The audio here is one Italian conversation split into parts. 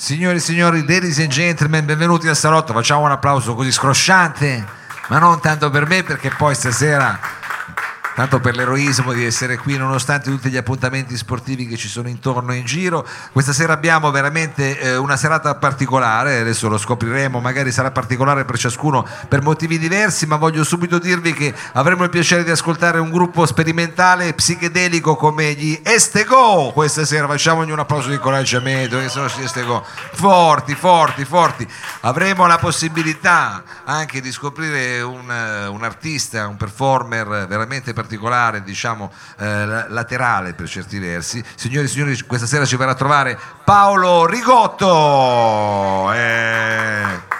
Signori e signori, ladies and gentlemen, benvenuti al salotto. Facciamo un applauso così scrosciante, ma non tanto per me, perché poi stasera tanto per l'eroismo di essere qui nonostante tutti gli appuntamenti sportivi che ci sono intorno e in giro. Questa sera abbiamo veramente eh, una serata particolare, adesso lo scopriremo, magari sarà particolare per ciascuno per motivi diversi, ma voglio subito dirvi che avremo il piacere di ascoltare un gruppo sperimentale psichedelico come gli Estego questa sera, facciamogli un applauso di incoraggiamento, che sono gli Estego forti, forti, forti. Avremo la possibilità anche di scoprire un, un artista, un performer veramente particolare particolare, diciamo, eh, laterale per certi versi. Signori e signori, questa sera ci verrà a trovare Paolo Rigotto. Eh...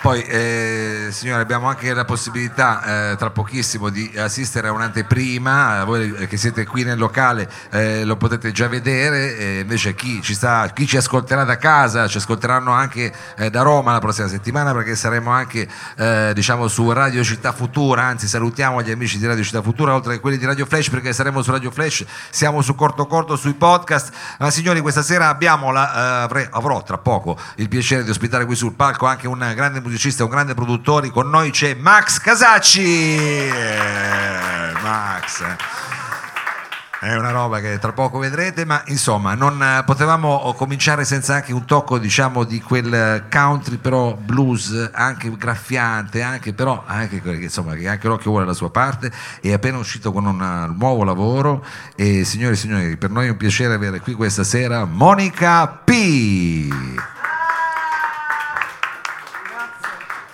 Poi, eh, signore, abbiamo anche la possibilità eh, tra pochissimo di assistere a un'anteprima. Voi che siete qui nel locale eh, lo potete già vedere. E invece, chi ci, sta, chi ci, ascolterà da casa, ci ascolteranno anche eh, da Roma la prossima settimana perché saremo anche eh, diciamo, su Radio Città Futura. Anzi, salutiamo gli amici di Radio Città Futura, oltre che quelli di Radio Flash, perché saremo su Radio Flash, siamo su Corto Corto, sui podcast. Ma, signori, questa sera abbiamo la, eh, avrò tra poco il piacere di ospitare qui sul palco anche un grande musicista, un grande produttore. Con noi c'è Max Casacci. Eh, Max. Eh. È una roba che tra poco vedrete, ma insomma non eh, potevamo cominciare senza anche un tocco diciamo di quel country però blues anche graffiante, anche però anche, insomma, che anche l'occhio vuole la sua parte, è appena uscito con un nuovo lavoro e signori e signori per noi è un piacere avere qui questa sera Monica P.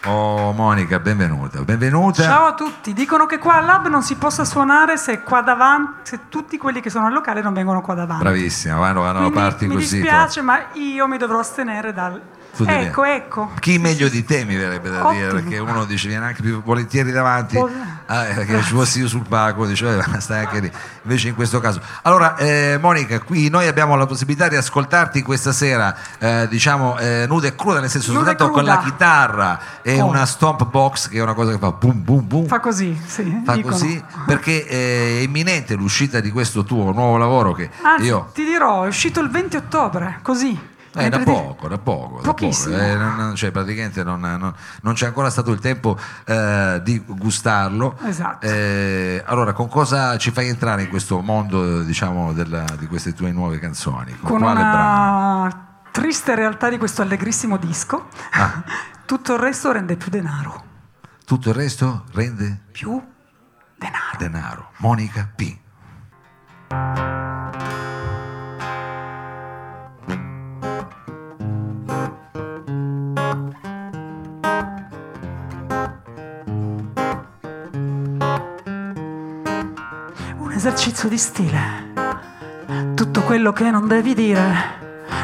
Oh Monica, benvenuta. benvenuta. Ciao a tutti. Dicono che qua al lab non si possa suonare se qua davanti, se tutti quelli che sono al locale non vengono qua davanti. Bravissima, vanno, vanno Quindi, parti così. Mi dispiace, ma io mi dovrò astenere dal ecco, ecco. Chi meglio di te mi verrebbe da Ottimo. dire, perché uno dice viene anche più volentieri davanti, ah, eh, che ci fossi io sul palco, dice eh, stai anche lì. Invece in questo caso. Allora, eh, Monica, qui noi abbiamo la possibilità di ascoltarti questa sera, eh, diciamo, eh, nuda e cruda, nel senso nuda soltanto con la chitarra e oh. una stomp box che è una cosa che fa boom boom boom. Fa così, sì. Fa dicono. così, perché è imminente l'uscita di questo tuo nuovo lavoro che Anzi, io... ti dirò, è uscito il 20 ottobre, così. Eh, da poco, da poco, da poco. Eh, non, cioè, praticamente non, non, non, c'è ancora stato il tempo eh, di gustarlo. Esatto. Eh, allora, con cosa ci fai entrare in questo mondo diciamo, della, di queste tue nuove canzoni? Con, con quale una brano? triste realtà di questo allegrissimo disco. Ah. Tutto il resto rende più denaro. Tutto il resto rende più denaro. Denaro. Monica P. esercizio di stile. Tutto quello che non devi dire,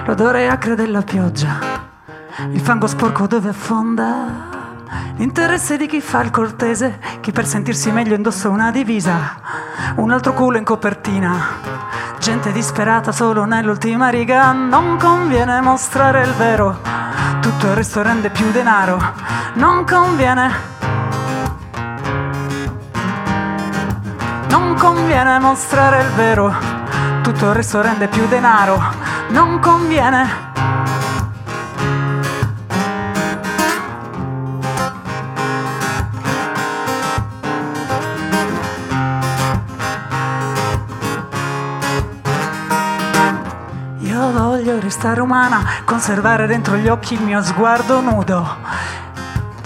l'odore acre della pioggia, il fango sporco dove affonda. L'interesse di chi fa il cortese, chi per sentirsi meglio indossa una divisa, un altro culo in copertina. Gente disperata solo nell'ultima riga, non conviene mostrare il vero, tutto il resto rende più denaro, non conviene conviene mostrare il vero, tutto il resto rende più denaro, non conviene. Io voglio restare umana, conservare dentro gli occhi il mio sguardo nudo.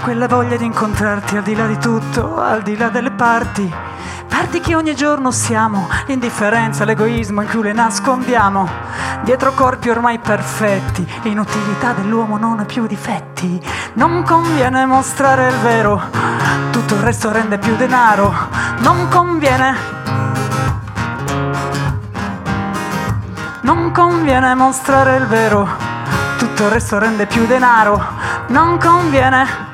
Quella voglia di incontrarti al di là di tutto, al di là delle parti Parti che ogni giorno siamo, l'indifferenza, l'egoismo in cui le nascondiamo. Dietro corpi ormai perfetti, l'inutilità dell'uomo non ha più difetti. Non conviene mostrare il vero, tutto il resto rende più denaro. Non conviene. Non conviene mostrare il vero, tutto il resto rende più denaro. Non conviene.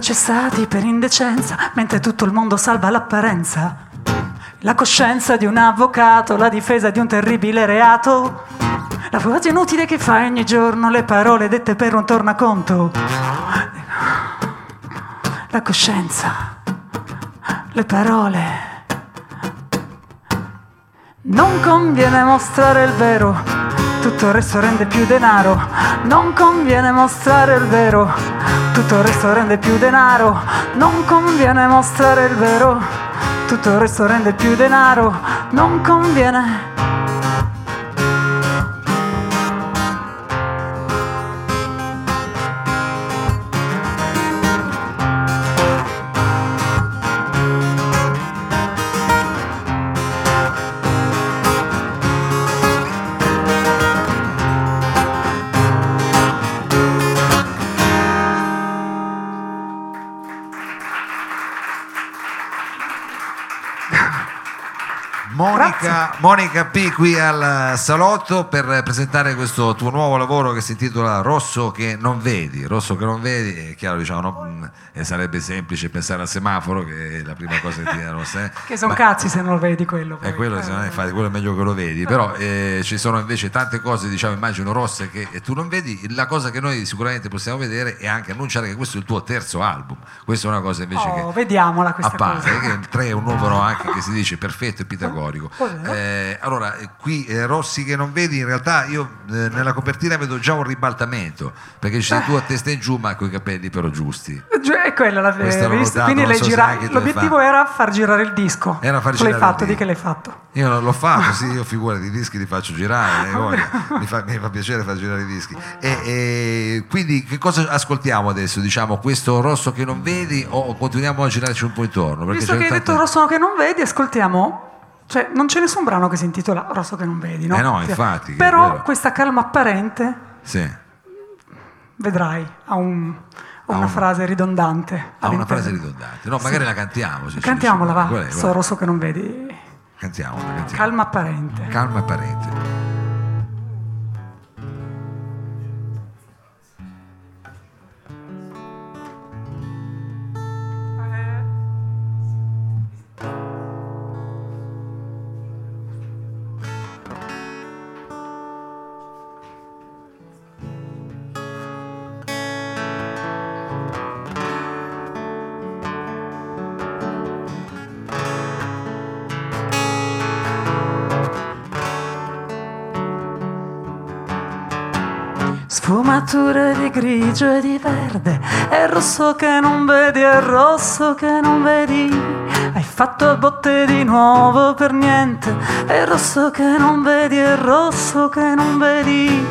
Processati per indecenza, mentre tutto il mondo salva l'apparenza. La coscienza di un avvocato, la difesa di un terribile reato. La frase inutile che fai ogni giorno, le parole dette per un tornaconto. La coscienza, le parole. Non conviene mostrare il vero, tutto il resto rende più denaro. Non conviene mostrare il vero, tutto il resto rende più denaro. Non conviene mostrare il vero, tutto il resto rende più denaro. Non conviene. Monica, Monica P qui al salotto per presentare questo tuo nuovo lavoro che si intitola Rosso che non vedi. Rosso che non vedi, è chiaro, diciamo, no? Mm, eh, sarebbe semplice pensare al semaforo che è la prima cosa che ti dà rossa. eh. Che sono cazzi se non vedi quello. È poi. quello, Eh, no, infatti, quello è meglio che lo vedi, però eh, ci sono invece tante cose, diciamo, immagino rosse che tu non vedi. La cosa che noi sicuramente possiamo vedere è anche annunciare che questo è il tuo terzo album. Questa è una cosa invece Oh, che vediamola questa a parte, cosa. che il 3 è un numero anche che si dice perfetto e pitagorico. Cos'è? Eh, allora, eh, qui eh, Rossi che non vedi, in realtà io eh, nella copertina vedo già un ribaltamento, perché ci sei tu a testa in giù ma con i capelli però giusti. È quella la notato, Quindi l'hai so se gira- anche tu l'hai L'obiettivo era far girare il disco. Era far Tu l'hai girare il fatto, di che l'hai fatto? Io non l'ho fatto, sì, io figurati, i dischi li faccio girare, mi, fa, mi fa piacere far girare i dischi. E, e quindi che cosa ascoltiamo adesso? Diciamo questo rosso che non vedi o continuiamo a girarci un po' intorno? Visto che hai tante- detto rosso che non vedi, ascoltiamo. Cioè, non c'è nessun brano che si intitola Rosso che non vedi, no? Eh no, infatti, Però questa calma apparente, Sì, vedrai, ha, un- ha una un- frase ridondante. ha una frase ridondante. No, magari la cantiamo. se Cantiamola, va. Guarda, rosso che non vedi. Cantiamola, cantiamola. Calma apparente. Calma apparente. Sfumature di grigio e di verde, è rosso che non vedi, è rosso che non vedi. Hai fatto botte di nuovo per niente, è rosso che non vedi, è rosso che non vedi.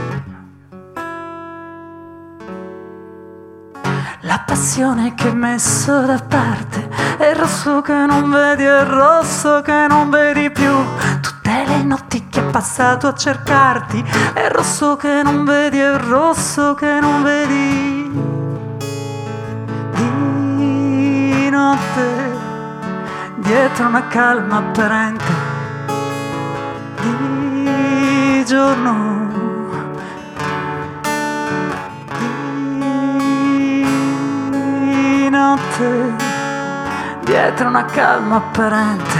La passione che hai messo da parte è rosso che non vedi, è rosso che non vedi più. Tutte le notti che passato a cercarti è rosso che non vedi, è rosso che non vedi. Di notte, dietro una calma apparente, di giorno. di notte dietro una calma apparente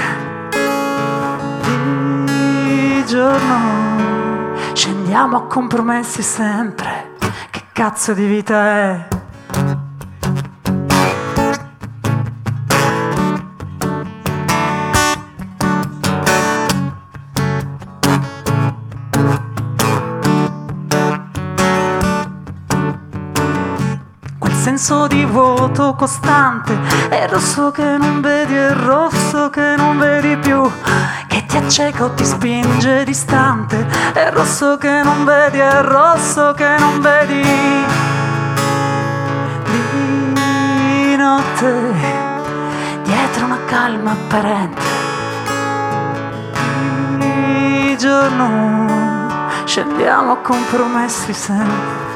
giorno scendiamo a compromessi sempre. Che cazzo di vita è senso di vuoto costante. È rosso che non vedi è rosso che non vedi più che ti acceca o ti spinge distante. È rosso che non vedi è rosso che non vedi di notte. Dietro una calma apparente di giorno scendiamo compromessi sempre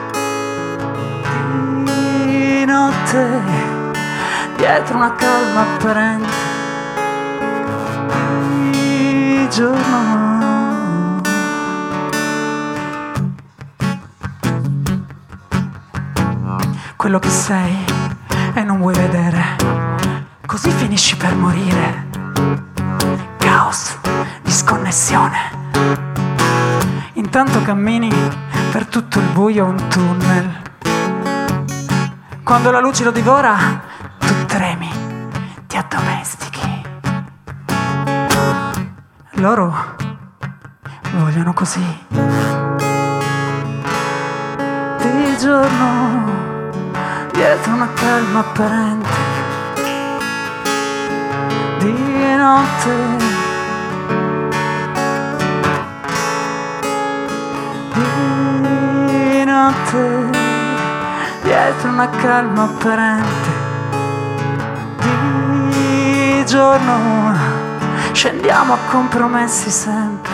notte dietro una calma apparente. Di giorno quello che sei e non vuoi vedere così finisci per morire. Caos disconnessione. In intanto cammini per tutto il buio un tunnel. Quando la luce lo divora, tu tremi, ti addomestichi. Loro vogliono così. Di giorno, dietro una calma apparente. Di notte di notte dietro una calma apparente. Di giorno scendiamo a compromessi sempre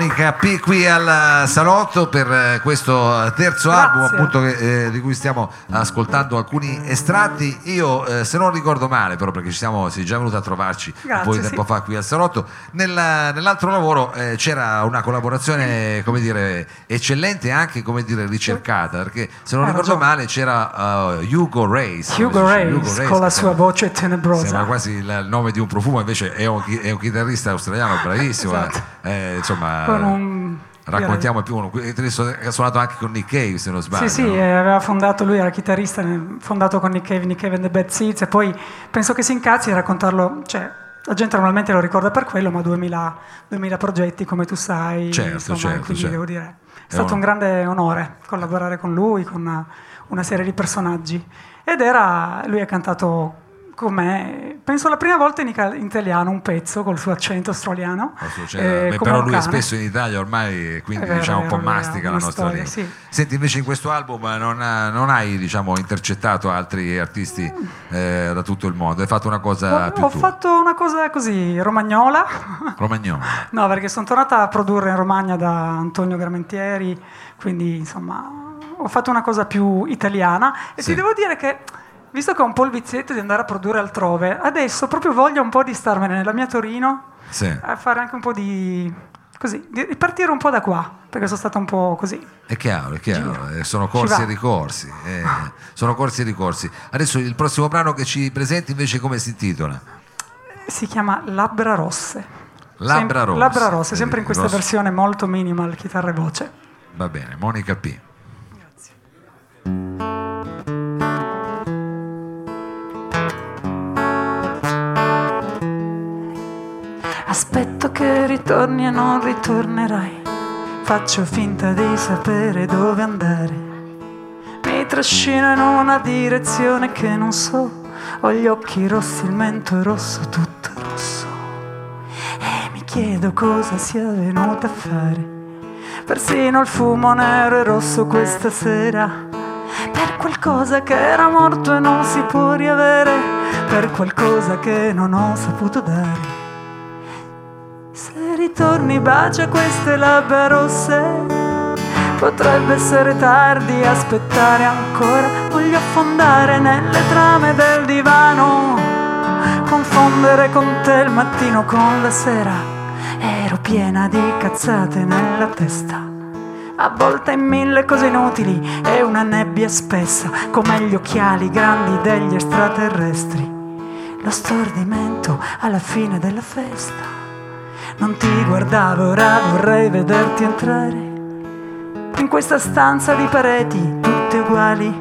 Monica P qui al salotto per eh, questo terzo Grazie. album appunto che, eh, di cui stiamo ascoltando alcuni estratti io eh, se non ricordo male però perché ci siamo sei già venuta a trovarci un Grazie, po' di sì. tempo fa qui al salotto nella- nell'altro lavoro eh, c'era una collaborazione come dire eccellente e anche come dire ricercata perché se non Hai ricordo ragione. male c'era uh, Hugo Race come Hugo? Race con la sua voce tenebrosa Sembra quasi il nome di un profumo, invece è un, è un chitarrista australiano bravissimo. Esatto. eh, insomma, con un raccontiamo più uno. Ha suonato anche con Nick Cave, se non sbaglio. Sì, sì, no? aveva fondato lui, era chitarrista, fondato con Nick Cave, Nick Cave and the Bad Seeds e poi penso che si incazzi a raccontarlo, cioè la gente normalmente lo ricorda per quello, ma 2000, 2000 progetti come tu sai, Certo, insomma, certo, quindi certo. devo dire, è stato un- un grande onore collaborare con lui, con una, una serie di personaggi ed era, lui ha cantato con me, penso la prima volta in, italiano un pezzo col suo accento australiano. Eh, beh, però lui è spesso in Italia ormai, e quindi vero, diciamo è un po' vero, mastica la nostra storia, lingua. sì. Senti, invece in questo album non, ha- non hai diciamo, intercettato altri artisti eh, da tutto il mondo, hai fatto una cosa Ho, più ho tua. fatto una cosa così, romagnola. Romagnolo. No, perché sono tornata a produrre in Romagna da Antonio Gramentieri, quindi insomma ho fatto una cosa più italiana e Sì. ti devo dire che, visto che ho un po' il vizietto di andare a produrre altrove, adesso proprio voglio un po' di starmene nella mia Torino Sì. a fare anche un po' di... così, di partire un po' da qua, perché sono stata un po' così. È chiaro, è chiaro, eh, sono corsi e ricorsi. eh, sono corsi e ricorsi. Adesso il prossimo brano che ci presenti invece come si intitola? Si chiama Labbra Rosse. Labbra Rosse. Labbra Rosse, sempre in questa Rosse. versione molto minimal, chitarra e voce. Va bene, Monica P. Aspetto che ritorni e non ritornerai. Faccio finta di sapere dove andare. Mi trascino in una direzione che non so. Ho gli occhi rossi, il mento rosso, tutto rosso. E mi chiedo cosa sia venuta a fare. Persino il fumo nero e rosso questa sera. Per qualcosa che era morto e non si può riavere. Per qualcosa che non ho saputo dare. Ritorni bacia queste labbra rosse. Potrebbe essere tardi aspettare ancora. Voglio affondare nelle trame del divano. Confondere con te il mattino con la sera. Ero piena di cazzate nella testa. Avvolta in mille cose inutili E una nebbia spessa Come gli occhiali grandi degli extraterrestri. Lo stordimento alla fine della festa non ti guardavo, ora vorrei vederti entrare in questa stanza di pareti tutte uguali,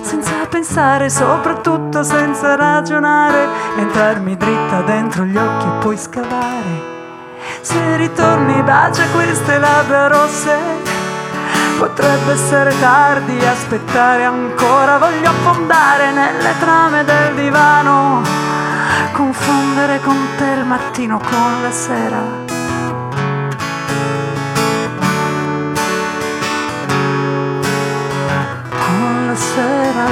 senza pensare, soprattutto senza ragionare, entrarmi dritta dentro gli occhi e poi scavare. Se ritorni bacia queste labbra rosse, potrebbe essere tardi aspettare ancora, voglio affondare nelle trame del divano, confondere con te il mattino con la sera. Con la sera.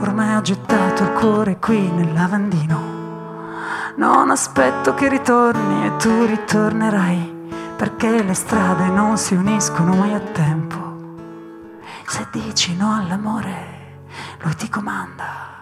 Ormai ho gettato il cuore qui nel lavandino. Non aspetto che ritorni e tu ritornerai, perché le strade non si uniscono mai a tempo. Se dici no all'amore, lui ti comanda.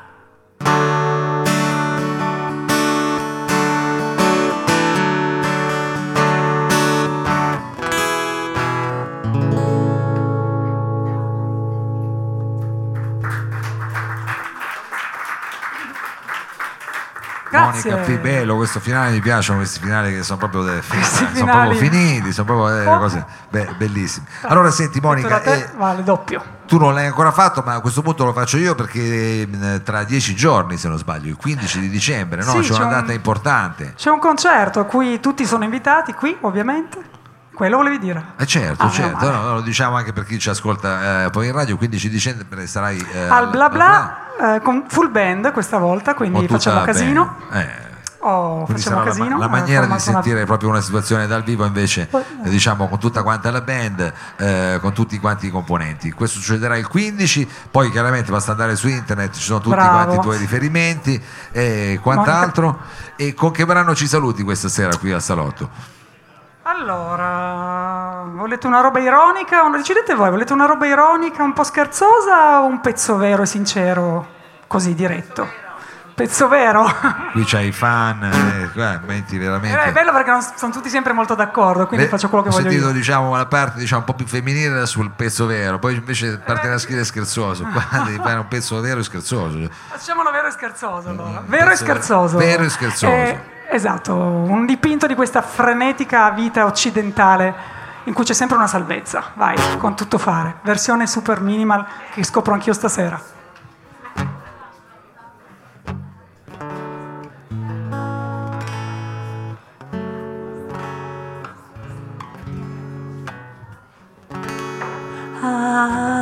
Grazie. Monica Pibello, questo finale mi piacciono questi finali che sono proprio delle sono finali. proprio finiti, sono proprio delle Oh. cose be- bellissime. Allora senti Monica, te, eh, vale doppio. tu non l'hai ancora fatto, ma a questo punto lo faccio io perché eh, tra dieci giorni, se non sbaglio, il 15 di dicembre, no? Sì, c'è c'è una un- data importante. C'è un concerto a cui tutti sono invitati, qui ovviamente. Quello volevi dire? Eh certo, Ah, certo, no, lo diciamo anche per chi ci ascolta eh, poi in radio, il 15 dicembre sarai eh, Al bla bla eh, con full band questa volta, quindi tutta facciamo casino. Eh, Oh, facciamo sarà la, casino. la eh, maniera di formato una- sentire proprio una situazione dal vivo invece Poi- eh, diciamo con tutta quanta la band eh, con tutti quanti i componenti. Questo succederà il 15 poi chiaramente basta andare su internet ci sono tutti Bravo. quanti i tuoi riferimenti e quant'altro. E con che brano ci saluti questa sera qui al salotto Allora, volete una roba ironica? Decidete voi, volete una roba ironica un po' scherzosa o un pezzo vero e sincero, così diretto? Pezzo vero? qui c'hai i fan eh, metti veramente Eh, è bello perché non sono tutti sempre molto d'accordo, quindi Beh, faccio quello che ho voglio sentito io. diciamo la parte diciamo, un po' più femminile sul pezzo vero poi invece parte maschile e scherzoso qua devi fare un pezzo vero e scherzoso Facciamolo vero e scherzoso allora. Mm, Vero e scherzoso. vero e scherzoso. Eh, esatto, un dipinto di questa frenetica vita occidentale in cui c'è sempre una salvezza. Vai, con tutto fare. Versione super minimal che scopro anch'io stasera. Ah.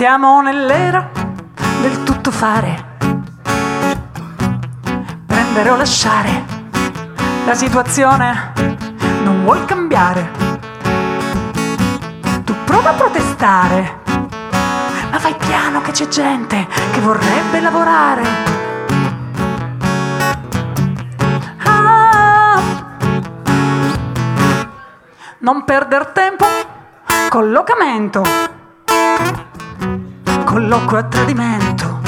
Siamo nell'era del tutto fare, prendere o lasciare, la situazione non vuol cambiare. Tu prova a protestare, ma fai piano che c'è gente che vorrebbe lavorare. Ah. Non perder tempo, collocamento, colloquio a tradimento,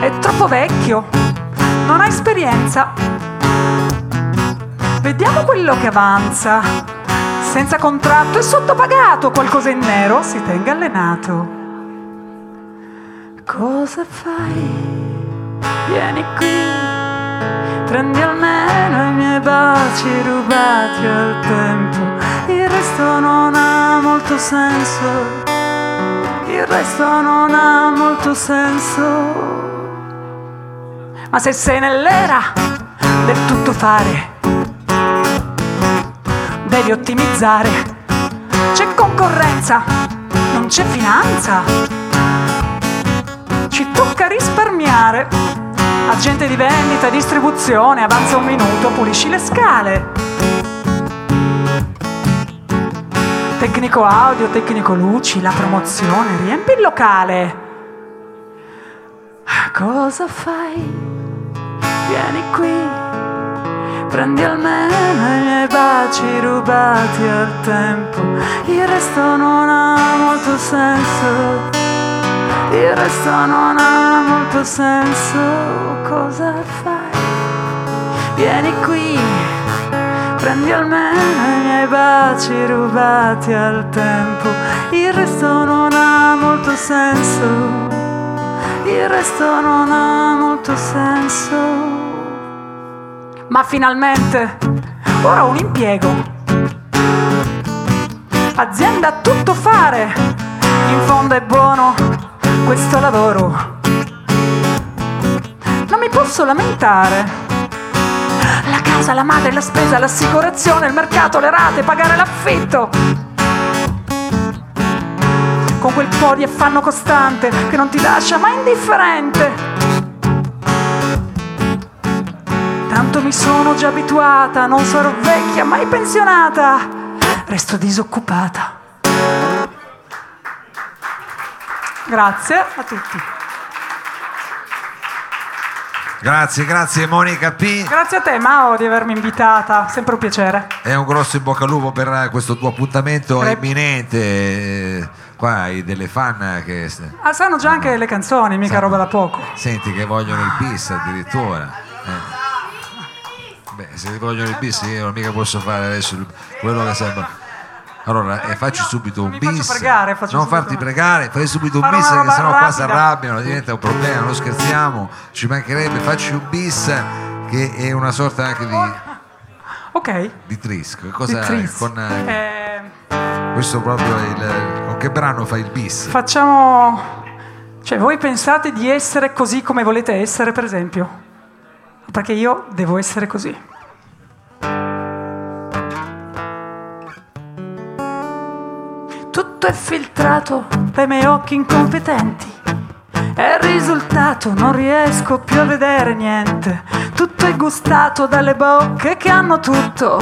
è troppo vecchio, non ha esperienza. Vediamo quello che avanza, senza contratto e sottopagato, qualcosa in nero, si tenga allenato. Cosa fai? Vieni qui, prendi almeno i miei baci rubati al tempo. Il resto non ha molto senso. Il resto non ha molto senso. Ma se sei nell'era del tutto fare, devi ottimizzare. C'è concorrenza, non c'è finanza. Ci tocca risparmiare. Agente di vendita, distribuzione, avanza un minuto, pulisci le scale. Tecnico audio, tecnico luci, la promozione, riempi il locale. Cosa fai? Vieni qui, prendi almeno i miei baci rubati al tempo. Il resto non ha molto senso. Il resto non ha molto senso. Cosa fai? Vieni qui, prendi almeno i miei baci rubati al tempo. Il resto non ha molto senso. Il resto non ha molto senso. Ma finalmente, ora un impiego. Azienda a tutto fare. In fondo è buono questo lavoro. Non mi posso lamentare. La casa, la madre, la spesa, l'assicurazione, il mercato, le rate, pagare l'affitto. Con quel po' di affanno costante che non ti lascia mai indifferente. Tanto mi sono già abituata, non sarò vecchia, mai pensionata. Resto disoccupata. Grazie a tutti. Grazie, grazie Monica P. Grazie a te Mao di avermi invitata, sempre un piacere. È un grosso in bocca al lupo per questo tuo appuntamento Eh. imminente. Qua hai delle fan che Ah, sanno già anche le canzoni, mica Sanno. roba da poco. senti che vogliono il bis addirittura. Eh. Beh, se vogliono il bis io non mica posso fare adesso quello che sembra. Allora, eh, facci subito un bis. pregare, non farti una- pregare, fai subito un Farò bis che sennò qua si rapida. arrabbiano, diventa un problema, non scherziamo, ci mancherebbe, facci un bis che è una sorta anche di, Ok. di trisco. Che Di Cosa Tris. con eh, Eh, questo proprio è il, con che brano fai il bis? facciamo... Cioè, voi pensate di essere così come volete essere, per esempio? Perché io devo essere così. Tutto è filtrato dai miei occhi incompetenti. E il risultato non riesco più a vedere niente. Tutto è gustato dalle bocche che hanno tutto.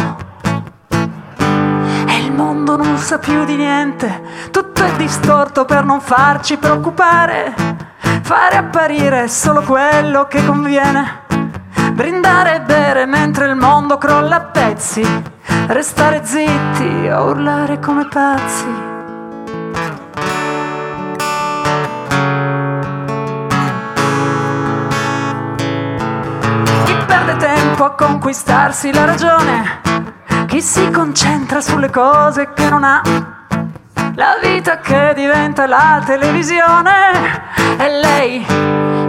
E il mondo non sa più di niente. Tutto è distorto per non farci preoccupare. Fare apparire solo quello che conviene. Brindare e bere mentre il mondo crolla a pezzi. Restare zitti o urlare come pazzi. A conquistarsi la ragione, chi si concentra sulle cose che non ha, la vita che diventa la televisione, è lei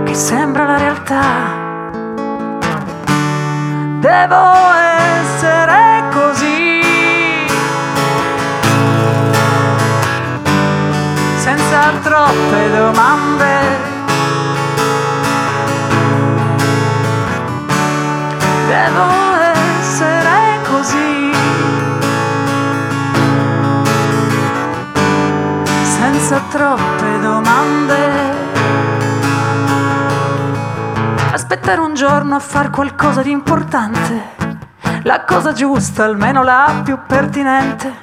che sembra la realtà. Devo essere giorno a far qualcosa di importante, la cosa giusta, almeno la più pertinente.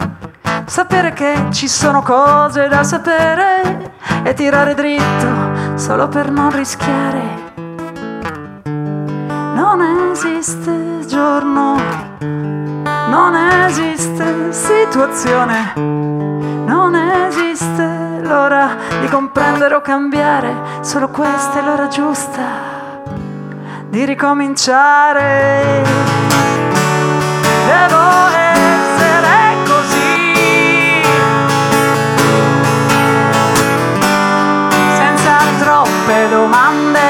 Sapere che ci sono cose da sapere e tirare dritto solo per non rischiare. Non esiste giorno, non esiste situazione, non esiste l'ora di comprendere o cambiare, solo questa è l'ora giusta di ricominciare. Devo essere così, senza troppe domande.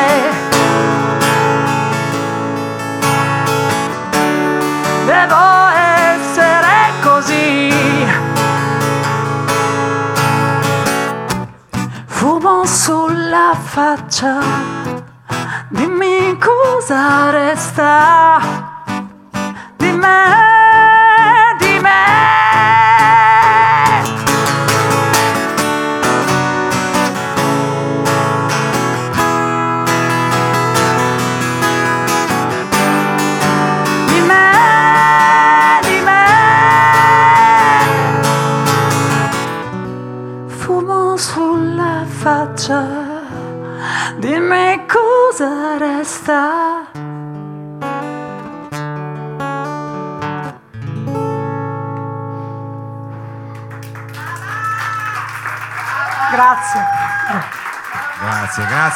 Devo essere così. Fumo sulla faccia, dimmi cosa resta di me,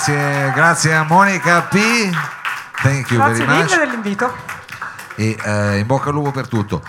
Grazie, grazie, a Monica P. Thank you Grazie mille dell'invito. E eh, in bocca al lupo per tutto.